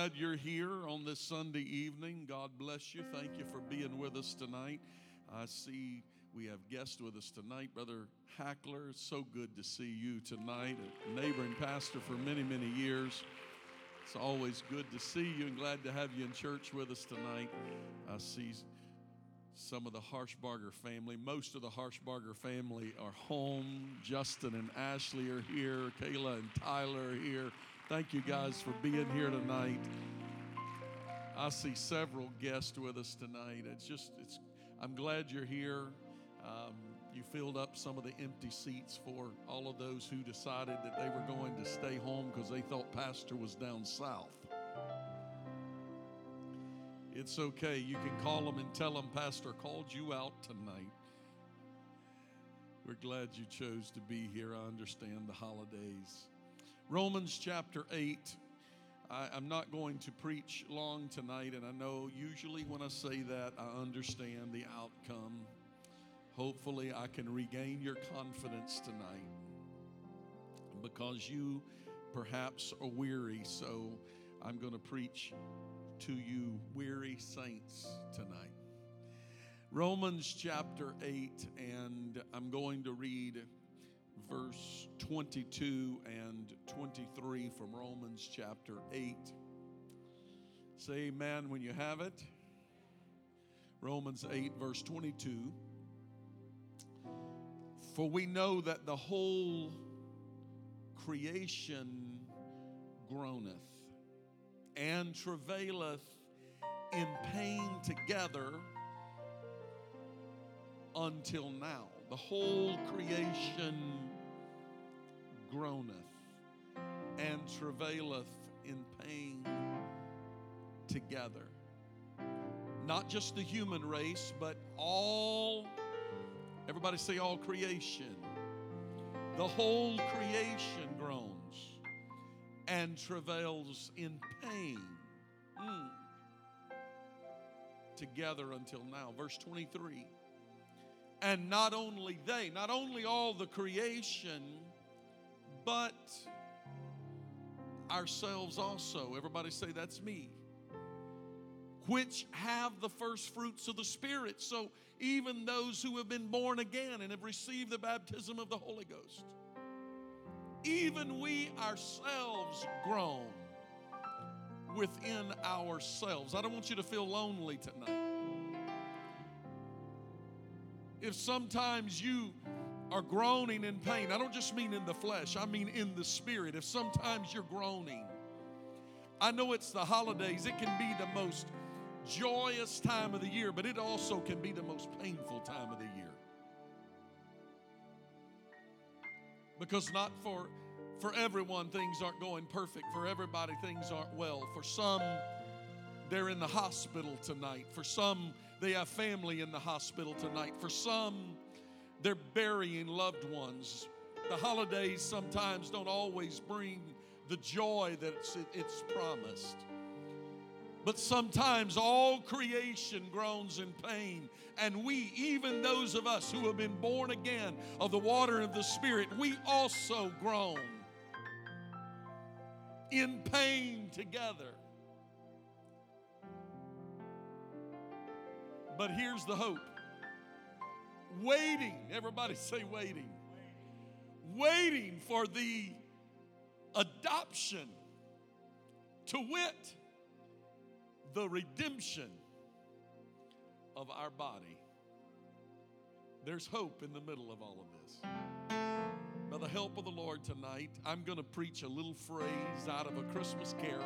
Glad you're here on this Sunday evening. God bless you. Thank you for being with us tonight. I see we have guests with us tonight. Brother Hackler, so good to see you tonight. A neighboring pastor for many, many years. It's always good to see you and glad to have you in church with us tonight. I see some of the Harshbarger family. Most of the Harshbarger family are home. Justin and Ashley are here. Kayla and Tyler are here. Thank you guys for being here tonight. I see several guests with us tonight. It's just, it's. I'm glad you're here. Um, you filled up some of the empty seats for all of those who decided that they were going to stay home because they thought Pastor was down south. It's okay. You can call them and tell them Pastor called you out tonight. We're glad you chose to be here. I understand the holidays. Romans chapter 8. I, am not going to preach long tonight, and I know usually when I say that, I understand the outcome. Hopefully, I can regain your confidence tonight because you perhaps are weary. So, I'm going to preach to you, weary saints, tonight. Romans chapter 8, and I'm going to read verse 22 and 23 from Romans chapter 8. Say amen when you have it. Romans 8, verse 22. For we know that the whole creation groaneth and travaileth in pain together until now. The whole creation groaneth and travaileth in pain together. Not just the human race, but all, everybody say all creation. The whole creation groans and travails in pain mm, together until now. Verse 23. And not only they, not only all the creation, but ourselves also. Everybody say, That's me. Which have the first fruits of the Spirit. So even those who have been born again and have received the baptism of the Holy Ghost, even we ourselves groan within ourselves. I don't want you to feel lonely tonight if sometimes you are groaning in pain, I don't just mean in the flesh, I mean in the spirit. If sometimes you're groaning, I know it's the holidays, it can be the most joyous time of the year, but it also can be the most painful time of the year. Because not for for everyone things aren't going perfect. For everybody things aren't well. For some they're in the hospital tonight. For some they have family in the hospital tonight. For some, they're burying loved ones. The holidays sometimes don't always bring the joy that it's, it's promised. But sometimes all creation groans in pain. And we, even those of us who have been born again of the water and of the Spirit, we also groan in pain together. But here's the hope waiting, everybody say waiting, waiting for the adoption, to wit, the redemption of our body. There's hope in the middle of all of this. By the help of the Lord tonight, I'm going to preach a little phrase out of a Christmas carol.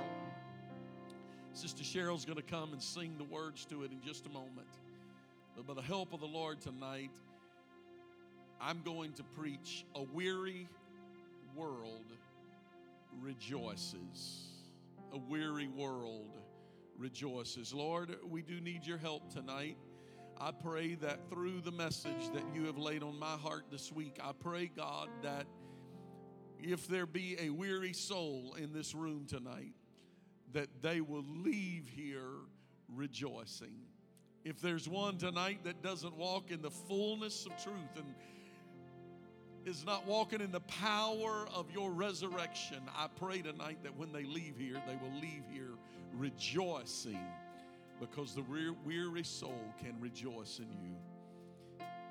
Sister Cheryl's going to come and sing the words to it in just a moment. But by the help of the Lord tonight, I'm going to preach a weary world rejoices. A weary world rejoices. Lord, we do need your help tonight. I pray that through the message that you have laid on my heart this week, I pray, God, that if there be a weary soul in this room tonight, that they will leave here rejoicing. If there's one tonight that doesn't walk in the fullness of truth and is not walking in the power of your resurrection, I pray tonight that when they leave here, they will leave here rejoicing because the weary soul can rejoice in you.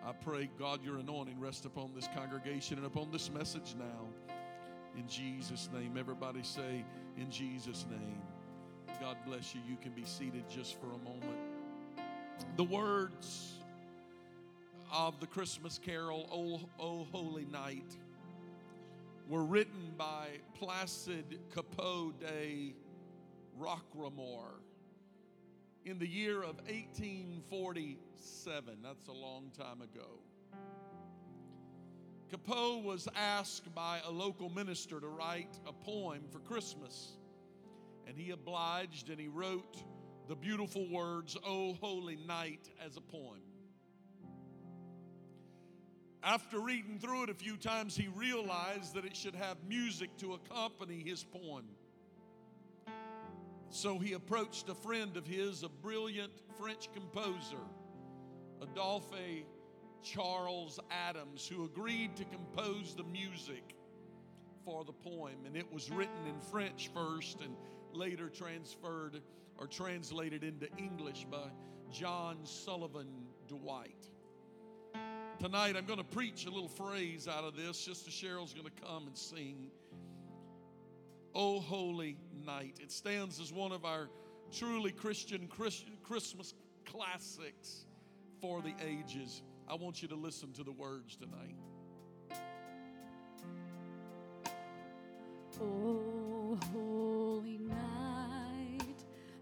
I pray, God, your anointing rest upon this congregation and upon this message now. In Jesus' name. Everybody say, in Jesus' name. God bless you. You can be seated just for a moment. The words of the Christmas carol, O, o Holy Night, were written by Placid Cappeau de Rockramore in the year of 1847. That's a long time ago. Cappeau was asked by a local minister to write a poem for Christmas, and he obliged and he wrote the beautiful words, O Holy Night, as a poem. After reading through it a few times, he realized that it should have music to accompany his poem. So he approached a friend of his, a brilliant French composer, Adolphe Charles Adams, who agreed to compose the music for the poem. And it was written in French first and later transferred or translated into English by John Sullivan Dwight. Tonight, I'm going to preach a little phrase out of this. Sister Cheryl's going to come and sing. O Holy Night. It stands as one of our truly Christian Christmas classics for the ages. I want you to listen to the words tonight. Oh, holy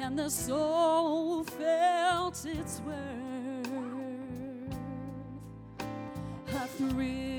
and the soul felt its worth. A thrill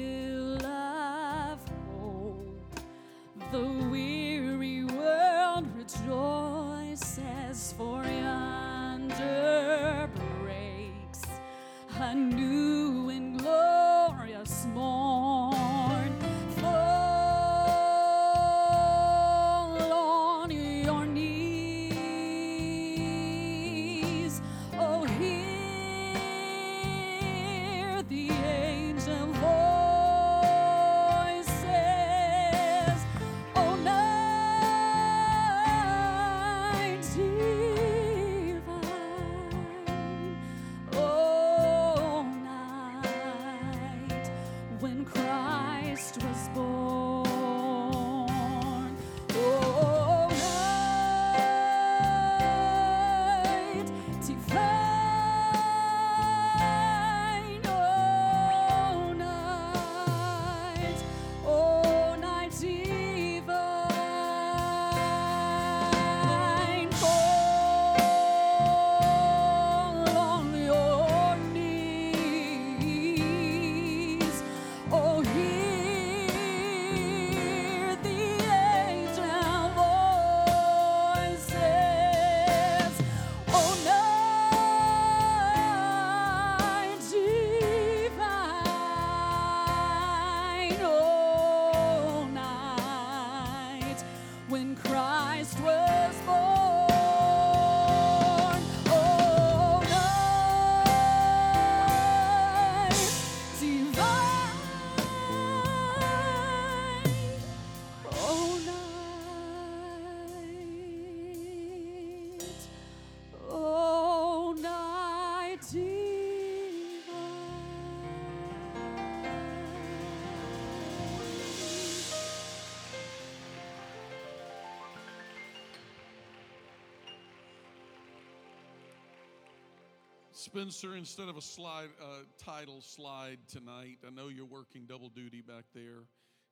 Spencer, instead of a slide, uh, title slide tonight, I know you're working double duty back there.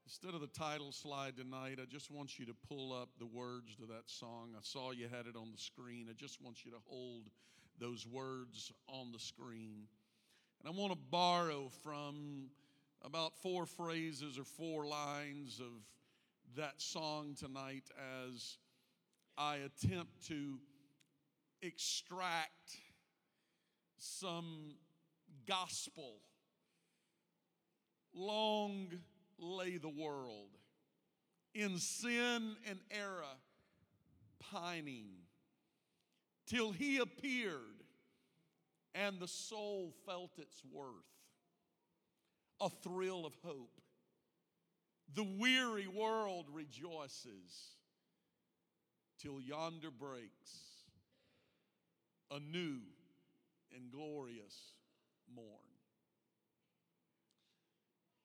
Instead of the title slide tonight, I just want you to pull up the words to that song. I saw you had it on the screen. I just want you to hold those words on the screen. And I want to borrow from about four phrases or four lines of that song tonight as I attempt to extract some gospel. Long lay the world in sin and error, pining, till he appeared and the soul felt its worth, a thrill of hope. The weary world rejoices till yonder breaks a new and glorious morn.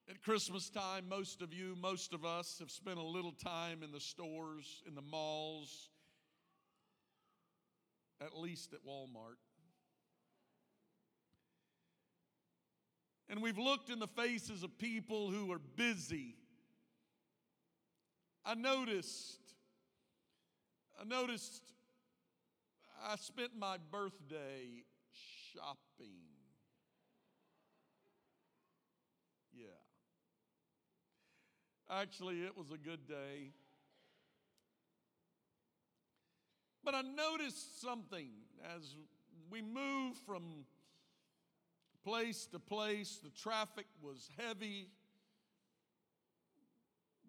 At Christmas time, most of you, most of us have spent a little time in the stores, in the malls, at least at Walmart. And we've looked in the faces of people who are busy. I noticed, I noticed I spent my birthday shopping. Yeah. Actually, it was a good day. But I noticed something as we moved from place to place. The traffic was heavy,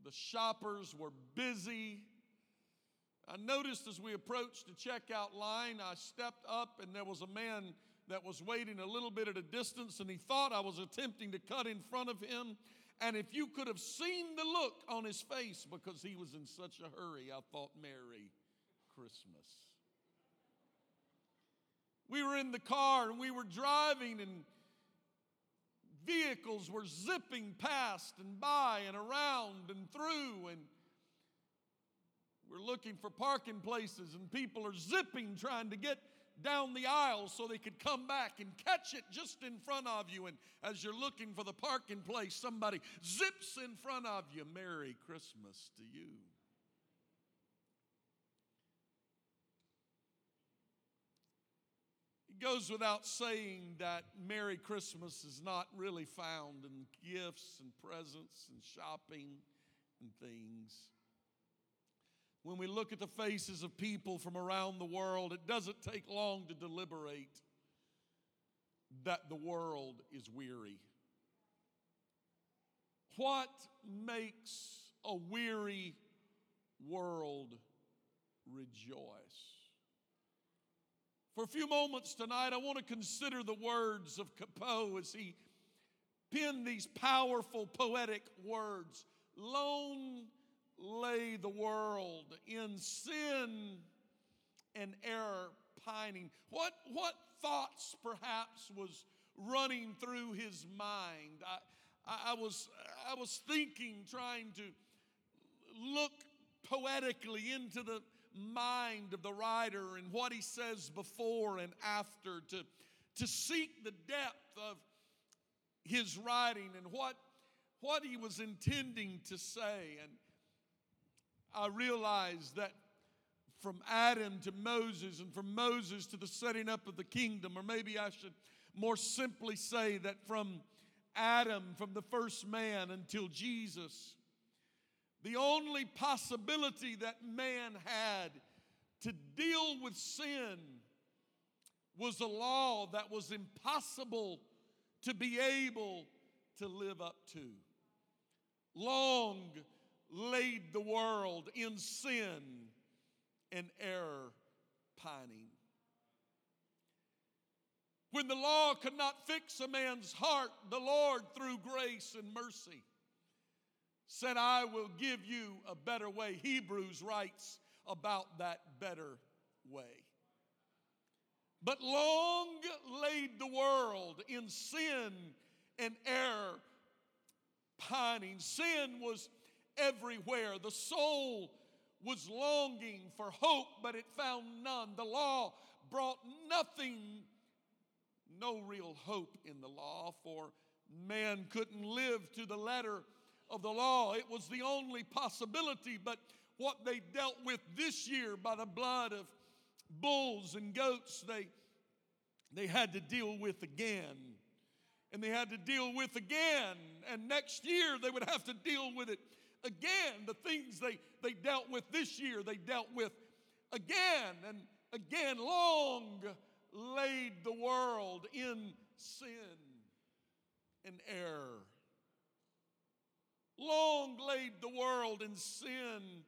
the shoppers were busy. I noticed as we approached the checkout line, I stepped up and there was a man that was waiting a little bit at a distance and he thought I was attempting to cut in front of him. And if you could have seen the look on his face because he was in such a hurry, I thought, Merry Christmas. We were in the car and we were driving, and vehicles were zipping past and by and around and through. And we're looking for parking places, and people are zipping trying to get down the aisle so they could come back and catch it just in front of you. And as you're looking for the parking place, somebody zips in front of you. Merry Christmas to you. It goes without saying that Merry Christmas is not really found in gifts and presents and shopping and things. When we look at the faces of people from around the world, it doesn't take long to deliberate that the world is weary. What makes a weary world rejoice? For a few moments tonight, I want to consider the words of Cappeau as he penned these powerful poetic words. Lone lay the world in sin and error pining. What, what thoughts perhaps was running through his mind? I, I, was, I was thinking, trying to look poetically into the mind of the writer and what he says before and after, to, to seek the depth of his writing and what, what he was intending to say. And I realized that from Adam to Moses and from Moses to the setting up of the kingdom, or maybe I should more simply say that from Adam, from the first man until Jesus, the only possibility that man had to deal with sin was a law that was impossible to be able to live up to. Long laid the world in sin and error pining. When the law could not fix a man's heart, the Lord, through grace and mercy, said, I will give you a better way. Hebrews writes about that better way. But long laid the world in sin and error pining. Sin was everywhere. The soul was longing for hope, but it found none. The law brought nothing, no real hope in the law, for man couldn't live to the letter of the law. It was the only possibility, but what they dealt with this year by the blood of bulls and goats, they, they had to deal with again. And they had to deal with again. And next year they would have to deal with it again. The things they, they dealt with this year, they dealt with again and again. Long laid the world in sin and error. Long laid the world in sin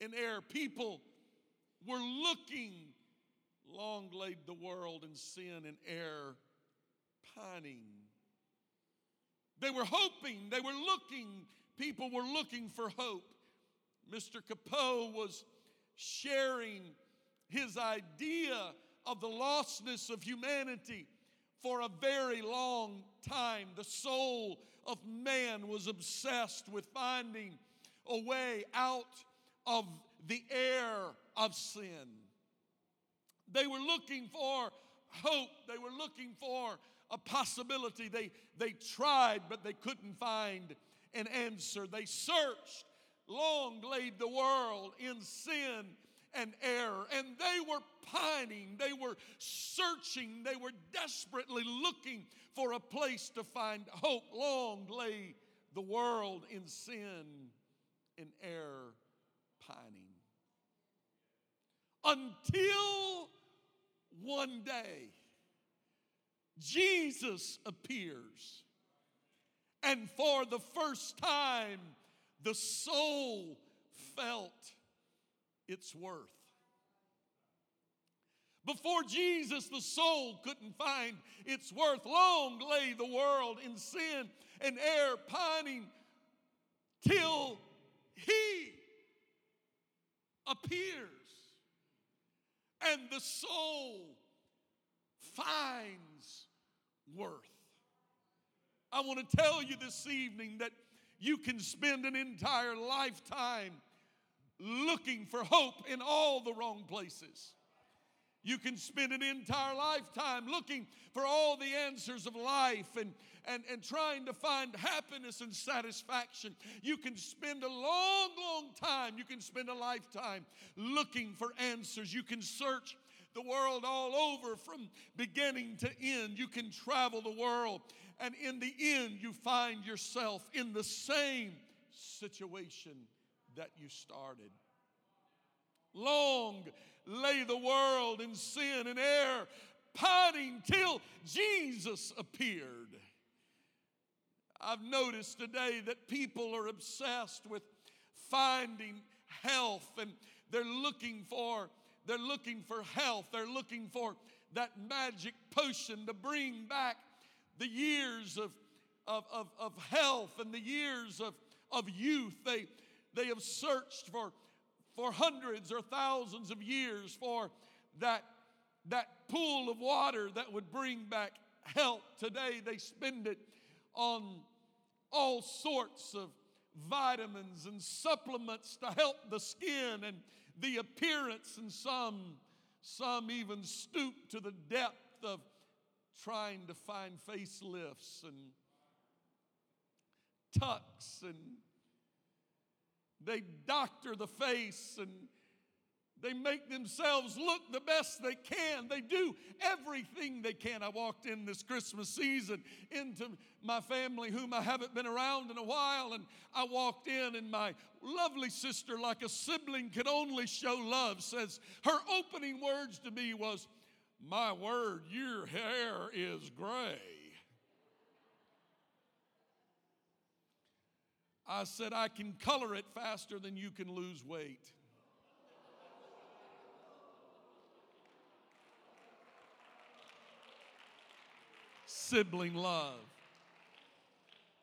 and error. People were looking, long laid the world in sin and error, pining. They were hoping, they were looking, people were looking for hope. Mr. Cappeau was sharing his idea of the lostness of humanity for a very long time. The soul of man was obsessed with finding a way out of the air of sin. They were looking for hope, they were looking for a possibility. They, they tried, but they couldn't find an answer. They searched, long laid the world in sin and error, and they were pining, they were searching, they were desperately looking for a place to find hope. Long lay the world in sin and error, pining. Until one day, Jesus appears. And for the first time, the soul felt its worth. Before Jesus, the soul couldn't find its worth. Long lay the world in sin and error, pining till He appears. And the soul finds worth. I want to tell you this evening that you can spend an entire lifetime looking for hope in all the wrong places. You can spend an entire lifetime looking for all the answers of life and, and, and trying to find happiness and satisfaction. You can spend a long, long time, you can spend a lifetime looking for answers. You can search the world all over from beginning to end. You can travel the world, and in the end, you find yourself in the same situation that you started. Long lay the world in sin and error, pining till Jesus appeared. I've noticed today that people are obsessed with finding health and they're looking for they're looking for health. They're looking for that magic potion to bring back the years of, of, of, of health and the years of, of youth. They, they have searched for, for hundreds or thousands of years for that, that pool of water that would bring back health. Today they spend it on all sorts of vitamins and supplements to help the skin and the appearance, and some, some even stoop to the depth of trying to find facelifts and tucks and they doctor the face and they make themselves look the best they can. They do everything they can. I walked in this Christmas season into my family, whom I haven't been around in a while, and I walked in, and my lovely sister, like a sibling could only show love, says her opening words to me was, My word, your hair is gray. I said, I can color it faster than you can lose weight. Sibling love.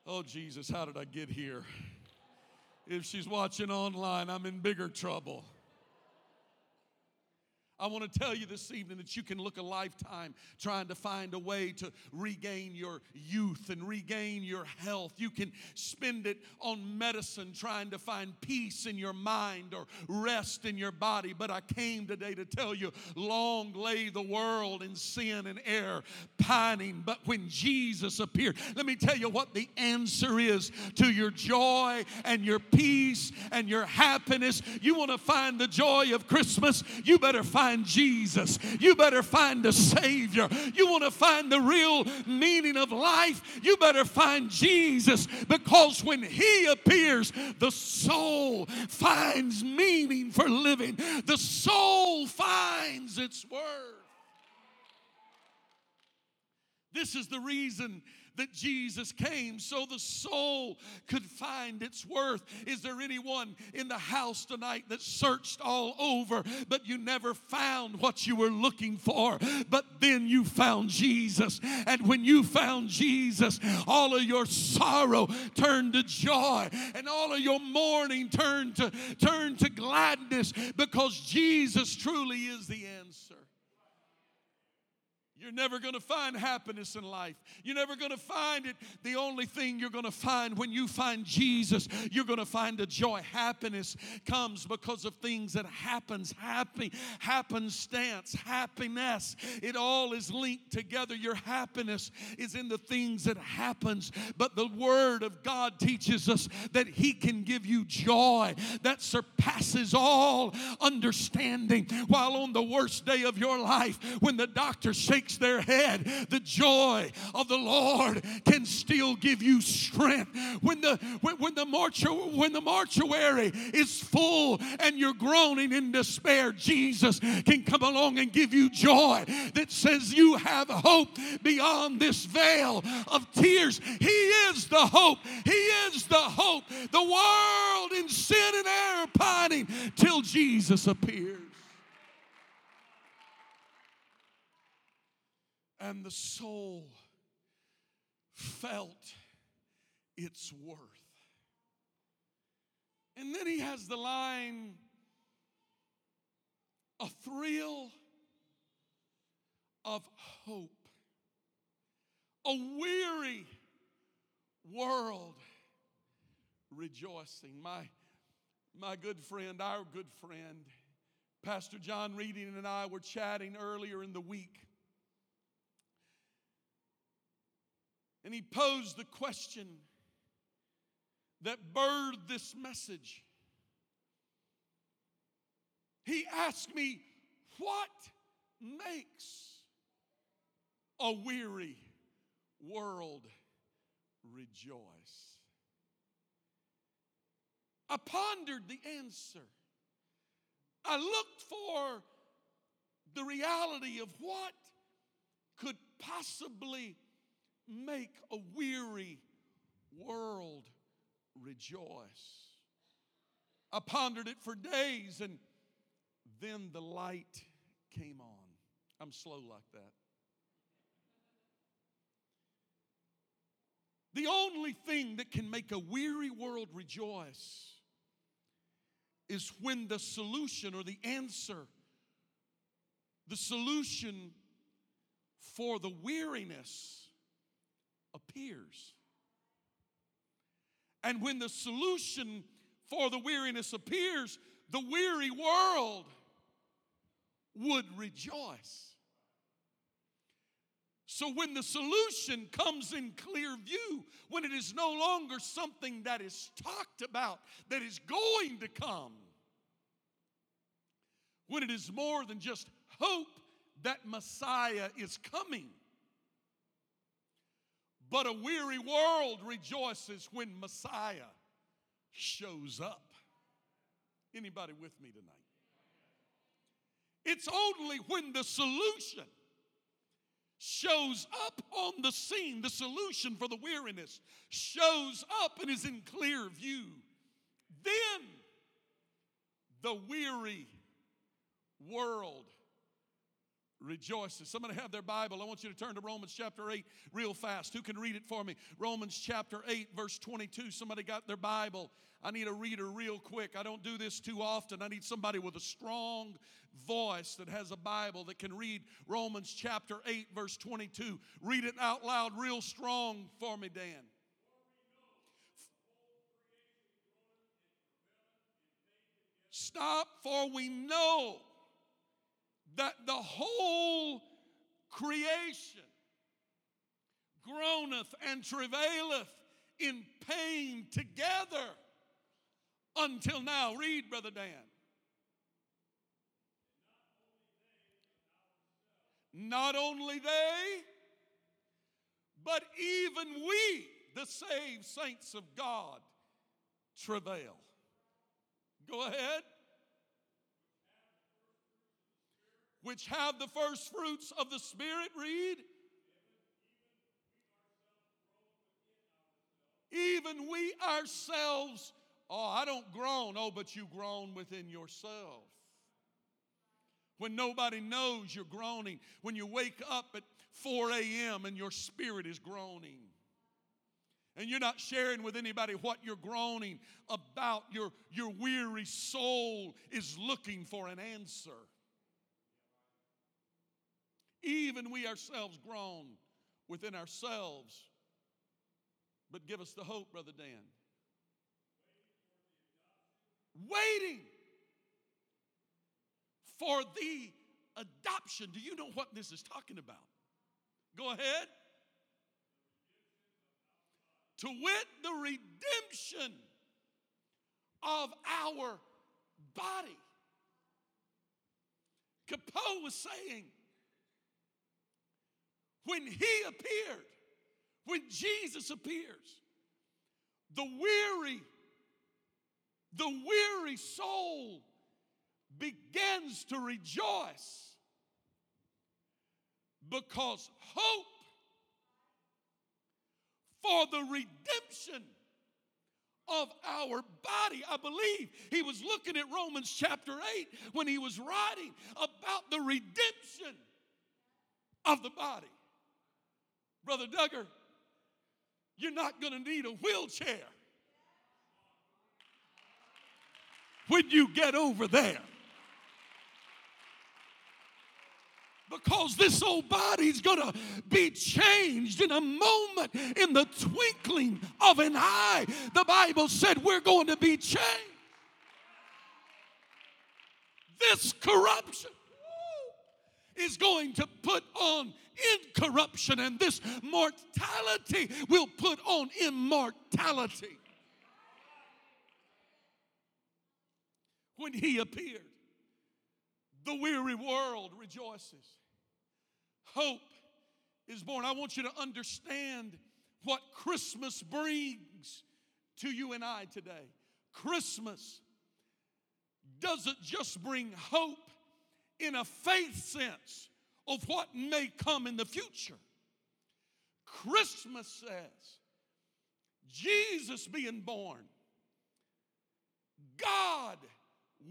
Oh, Jesus, how did I get here? If she's watching online, I'm in bigger trouble. I want to tell you this evening that you can look a lifetime trying to find a way to regain your youth and regain your health. You can spend it on medicine trying to find peace in your mind or rest in your body. But I came today to tell you long lay the world in sin and error, pining. But when Jesus appeared, let me tell you what the answer is to your joy and your peace and your happiness. You want to find the joy of Christmas? You better find Jesus. You better find a Savior. You want to find the real meaning of life? You better find Jesus because when He appears, the soul finds meaning for living, the soul finds its worth. This is the reason that Jesus came so the soul could find its worth. Is there anyone in the house tonight that searched all over, but you never found what you were looking for? But then you found Jesus. And when you found Jesus, all of your sorrow turned to joy, and all of your mourning turned to, turned to gladness because Jesus truly is the answer. You're never going to find happiness in life. You're never going to find it. The only thing you're going to find when you find Jesus, you're going to find a joy. Happiness comes because of things that happens, happy, happenstance, happiness. It all is linked together. Your happiness is in the things that happens. But the word of God teaches us that he can give you joy that surpasses all understanding. While on the worst day of your life, when the doctor shakes their head, the joy of the Lord can still give you strength. When the when, when the mortuary when the mortuary is full and you're groaning in despair, Jesus can come along and give you joy that says you have hope beyond this veil of tears. He is the hope. He is the hope. The world in sin and error pining till Jesus appears. And the soul felt its worth. And then he has the line a thrill of hope, a weary world rejoicing. My, my good friend, our good friend, Pastor John Reading and I were chatting earlier in the week And he posed the question that birthed this message. He asked me, What makes a weary world rejoice? I pondered the answer. I looked for the reality of what could possibly make a weary world rejoice. I pondered it for days and then the light came on. I'm slow like that. The only thing that can make a weary world rejoice is when the solution or the answer, the solution for the weariness appears. And when the solution for the weariness appears, the weary world would rejoice. So when the solution comes in clear view, when it is no longer something that is talked about, that is going to come, when it is more than just hope that Messiah is coming, but a weary world rejoices when Messiah shows up. Anybody with me tonight? It's only when the solution shows up on the scene, the solution for the weariness shows up and is in clear view, then the weary world rejoices. Somebody have their Bible. I want you to turn to Romans chapter 8 real fast. Who can read it for me? Romans chapter 8, verse 22. Somebody got their Bible. I need a reader real quick. I don't do this too often. I need somebody with a strong voice that has a Bible that can read Romans chapter 8, verse 22. Read it out loud, real strong for me, Dan. Stop, for we know that the whole creation groaneth and travaileth in pain together until now. Read, Brother Dan. Not only they, but even we, the saved saints of God, travail. Go ahead. Which have the first fruits of the Spirit, read. Even we ourselves, oh, I don't groan, oh, but you groan within yourself. When nobody knows you're groaning, when you wake up at 4 a.m. and your spirit is groaning and you're not sharing with anybody what you're groaning about, your, your weary soul is looking for an answer. Even we ourselves groan within ourselves. But give us the hope, Brother Dan. Waiting for the adoption. Do you know what this is talking about? Go ahead to wit, the redemption of our body. Cappeau was saying, when he appeared, when Jesus appears, the weary, the weary soul begins to rejoice because hope for the redemption of our body. I believe he was looking at Romans chapter 8 when he was writing about the redemption of the body. Brother Duggar, you're not going to need a wheelchair when you get over there. because this old body's going to be changed in a moment, in the twinkling of an eye. The Bible said we're going to be changed. This corruption is going to put on incorruption, and this mortality will put on immortality. When he appeared, the weary world rejoices hope is born. I want you to understand what Christmas brings to you and I today. Christmas doesn't just bring hope in a faith sense of what may come in the future. Christmas says, Jesus being born, God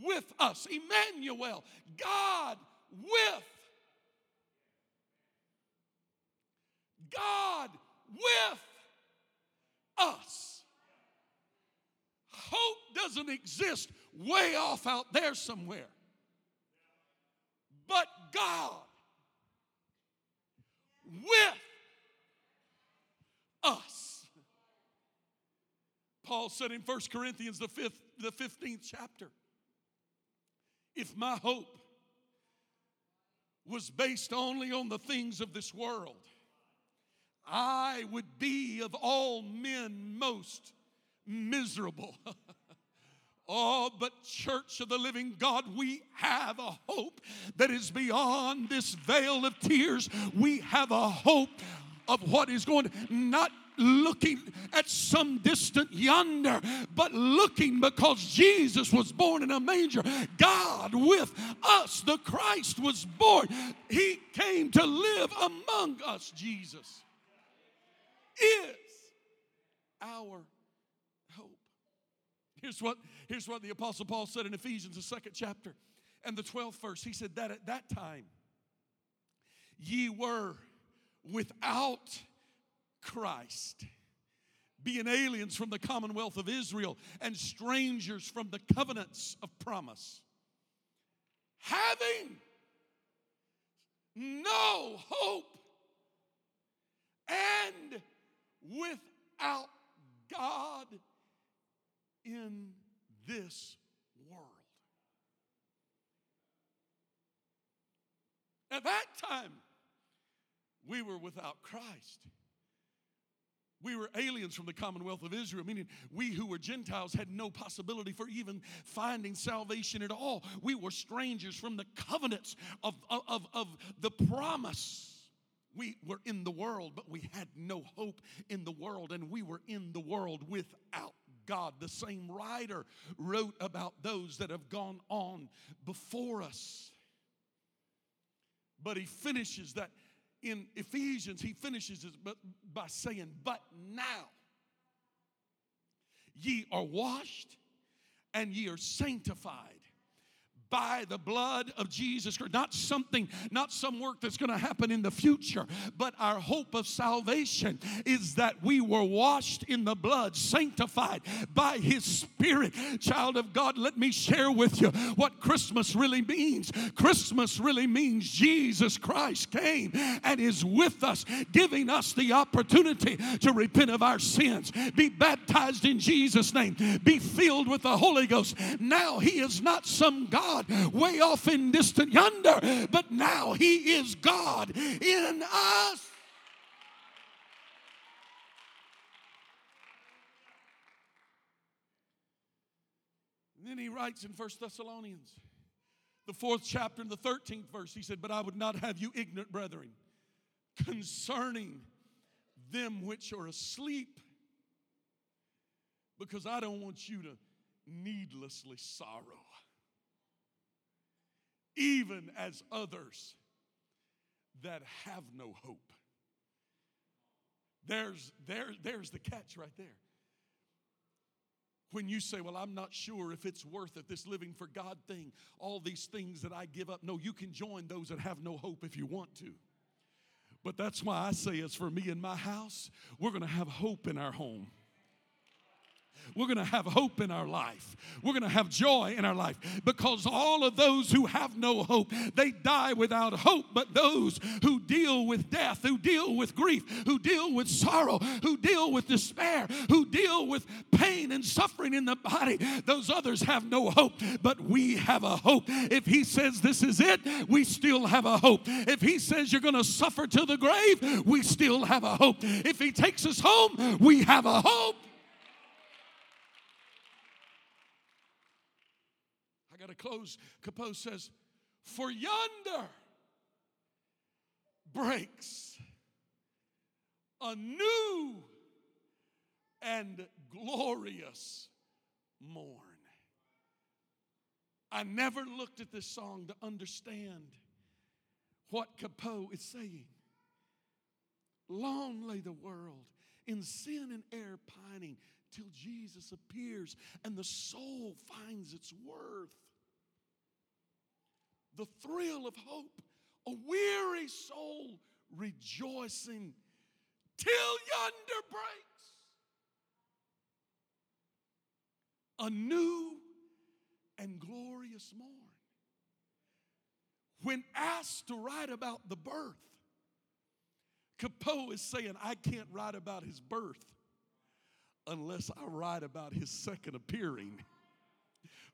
with us, Emmanuel, God with God with us. Hope doesn't exist way off out there somewhere. But God with us. Paul said in 1 Corinthians, the, fifth, the 15th chapter, if my hope was based only on the things of this world, I would be of all men most miserable. Oh, but Church of the Living God, we have a hope that is beyond this veil of tears. We have a hope of what is going to, not looking at some distant yonder, but looking because Jesus was born in a manger. God with us, the Christ was born. He came to live among us, Jesus is our. Here's what, here's what the Apostle Paul said in Ephesians, the second chapter and the 12th verse. He said that at that time, ye were without Christ, being aliens from the commonwealth of Israel and strangers from the covenants of promise, having no hope and without God in this world. At that time, we were without Christ. We were aliens from the commonwealth of Israel, meaning we who were Gentiles had no possibility for even finding salvation at all. We were strangers from the covenants of, of, of the promise. We were in the world, but we had no hope in the world, and we were in the world without God. The same writer wrote about those that have gone on before us. But he finishes that in Ephesians, he finishes it by saying, But now ye are washed and ye are sanctified by the blood of Jesus Christ. Not something, not some work that's going to happen in the future, but our hope of salvation is that we were washed in the blood, sanctified by His Spirit. Child of God, let me share with you what Christmas really means. Christmas really means Jesus Christ came and is with us, giving us the opportunity to repent of our sins, be baptized in Jesus' name, be filled with the Holy Ghost. Now He is not some God God way off in distant yonder, but now He is God in us. And then he writes in First Thessalonians, the fourth chapter and the 13th verse, he said, But I would not have you ignorant, brethren, concerning them which are asleep, because I don't want you to needlessly sorrow even as others that have no hope. There's, there, there's the catch right there. When you say, Well, I'm not sure if it's worth it, this living for God thing, all these things that I give up. No, you can join those that have no hope if you want to. But that's why I say, as for me and my house, we're going to have hope in our home we're going to have hope in our life. We're going to have joy in our life because all of those who have no hope, they die without hope. But those who deal with death, who deal with grief, who deal with sorrow, who deal with despair, who deal with pain and suffering in the body, those others have no hope. But we have a hope. If He says this is it, we still have a hope. If He says you're going to suffer to the grave, we still have a hope. If He takes us home, we have a hope. Got to close. Cappeau says, For yonder breaks a new and glorious morn. I never looked at this song to understand what Cappeau is saying. Long lay the world in sin and error pining till Jesus appears and the soul finds its worth the thrill of hope, a weary soul rejoicing till yonder breaks. A new and glorious morn. When asked to write about the birth, Cappeau is saying, I can't write about his birth unless I write about his second appearing.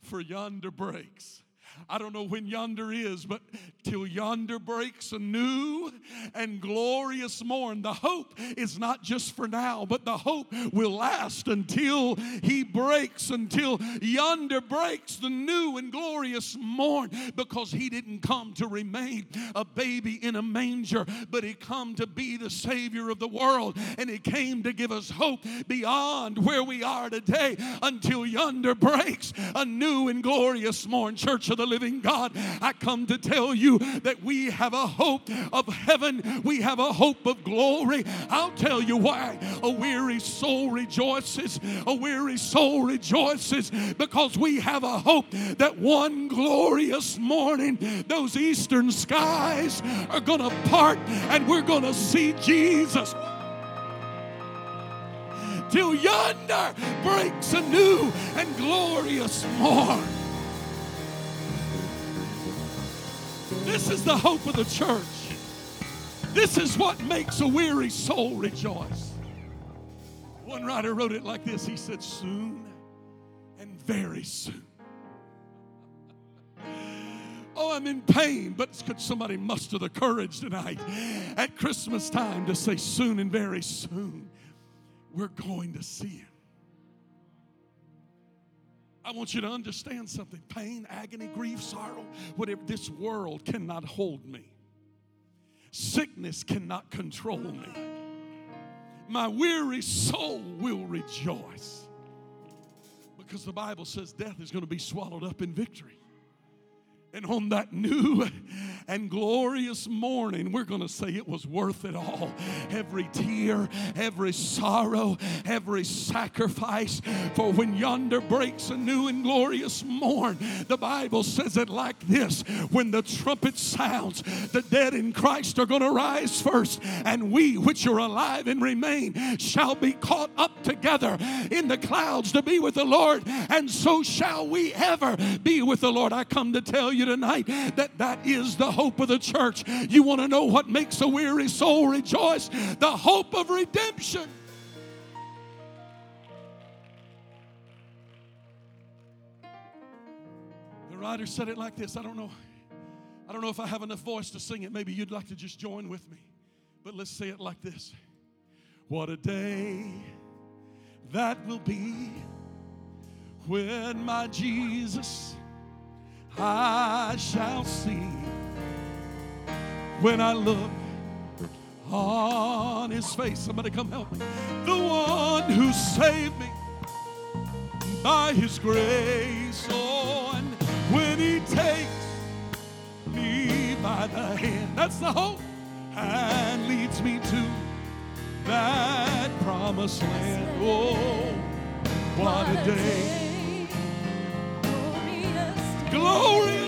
For yonder breaks I don't know when yonder is, but till yonder breaks a new and glorious morn. The hope is not just for now, but the hope will last until he breaks, until yonder breaks the new and glorious morn, because he didn't come to remain a baby in a manger, but he come to be the Savior of the world, and he came to give us hope beyond where we are today until yonder breaks a new and glorious morn. Church of the living God. I come to tell you that we have a hope of heaven, we have a hope of glory. I'll tell you why. A weary soul rejoices, a weary soul rejoices because we have a hope that one glorious morning those eastern skies are going to part and we're going to see Jesus till yonder breaks a new and glorious morn. This is the hope of the church. This is what makes a weary soul rejoice. One writer wrote it like this He said, Soon and very soon. Oh, I'm in pain, but could somebody muster the courage tonight at Christmas time to say, Soon and very soon, we're going to see Him? I want you to understand something pain, agony, grief, sorrow, whatever, this world cannot hold me. Sickness cannot control me. My weary soul will rejoice because the Bible says death is going to be swallowed up in victory. And on that new and glorious morning, we're going to say it was worth it all. Every tear, every sorrow, every sacrifice. For when yonder breaks a new and glorious morn, the Bible says it like this when the trumpet sounds, the dead in Christ are going to rise first, and we which are alive and remain shall be caught up together in the clouds to be with the Lord, and so shall we ever be with the Lord. I come to tell you tonight that that is the hope of the church. You want to know what makes a weary soul rejoice? The hope of redemption. The writer said it like this. I don't know. I don't know if I have enough voice to sing it. Maybe you'd like to just join with me. But let's say it like this. What a day that will be when my Jesus I shall see when I look on his face. Somebody come help me. The one who saved me by his grace. Oh, and when he takes me by the hand, that's the hope, and leads me to that promised land. Oh, what a day. Glorious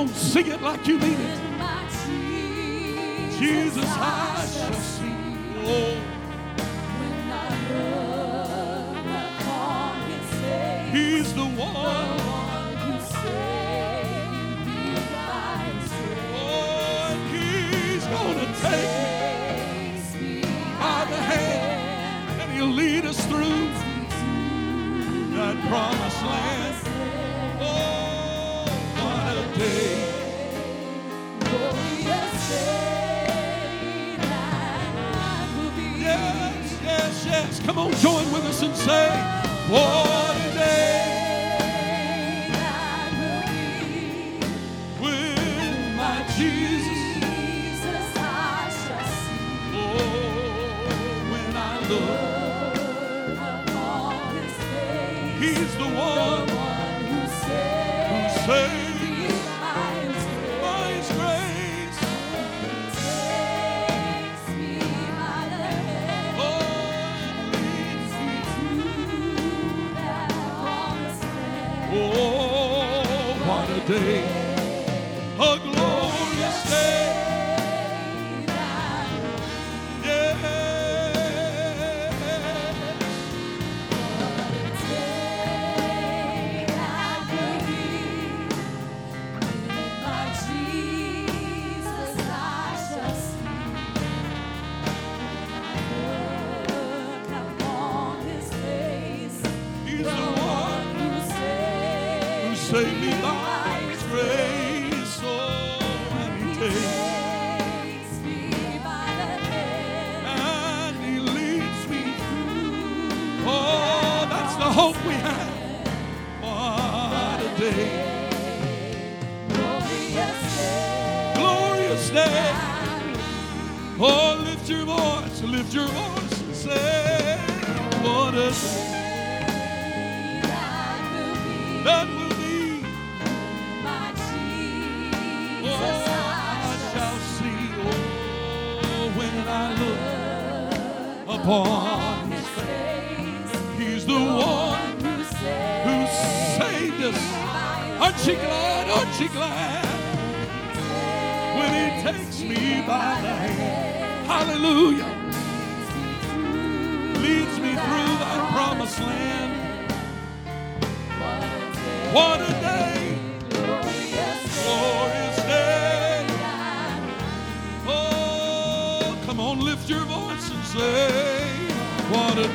on, sing it like you mean it. Jesus, I shall see. Oh, he's the one. Oh, Come on, join with us and say, What What a day. A glorious day.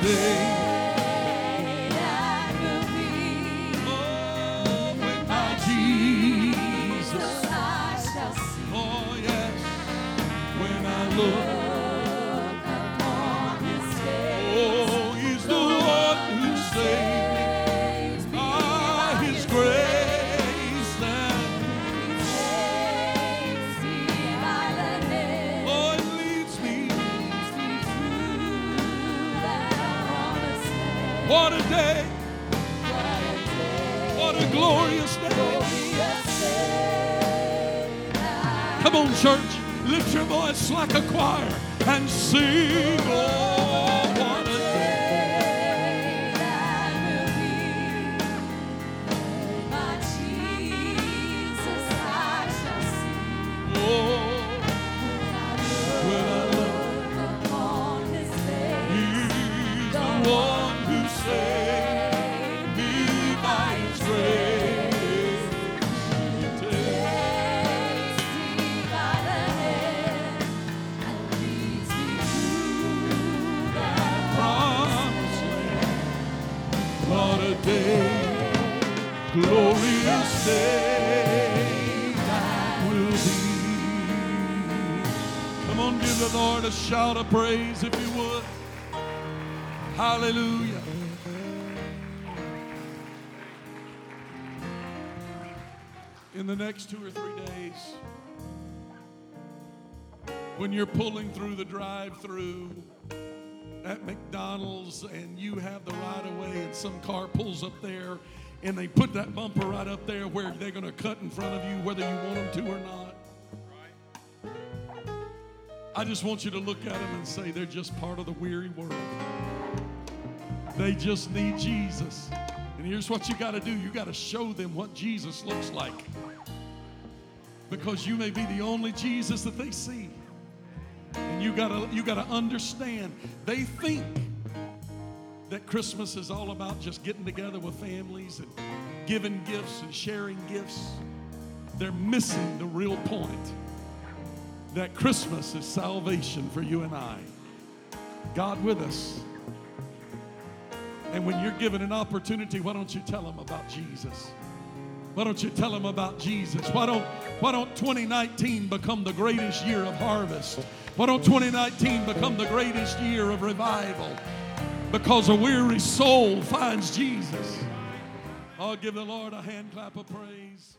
Day. Like a choir and sing. Oh, Come on, give the Lord a shout of praise if you would. Hallelujah. In the next two or three days, when you're pulling through the drive through at McDonald's and you have the right of way and some car pulls up there and they put that bumper right up there where they're going to cut in front of you whether you want them to or not. I just want you to look at them and say they're just part of the weary world. They just need Jesus. And here's what you got to do you got to show them what Jesus looks like. Because you may be the only Jesus that they see. And you gotta you gotta understand, they think that Christmas is all about just getting together with families and giving gifts and sharing gifts. They're missing the real point that Christmas is salvation for you and I. God with us. And when you're given an opportunity, why don't you tell them about Jesus? Why don't you tell them about Jesus? Why don't, why don't 2019 become the greatest year of harvest? Why don't 2019 become the greatest year of revival? Because a weary soul finds Jesus. I'll give the Lord a hand clap of praise.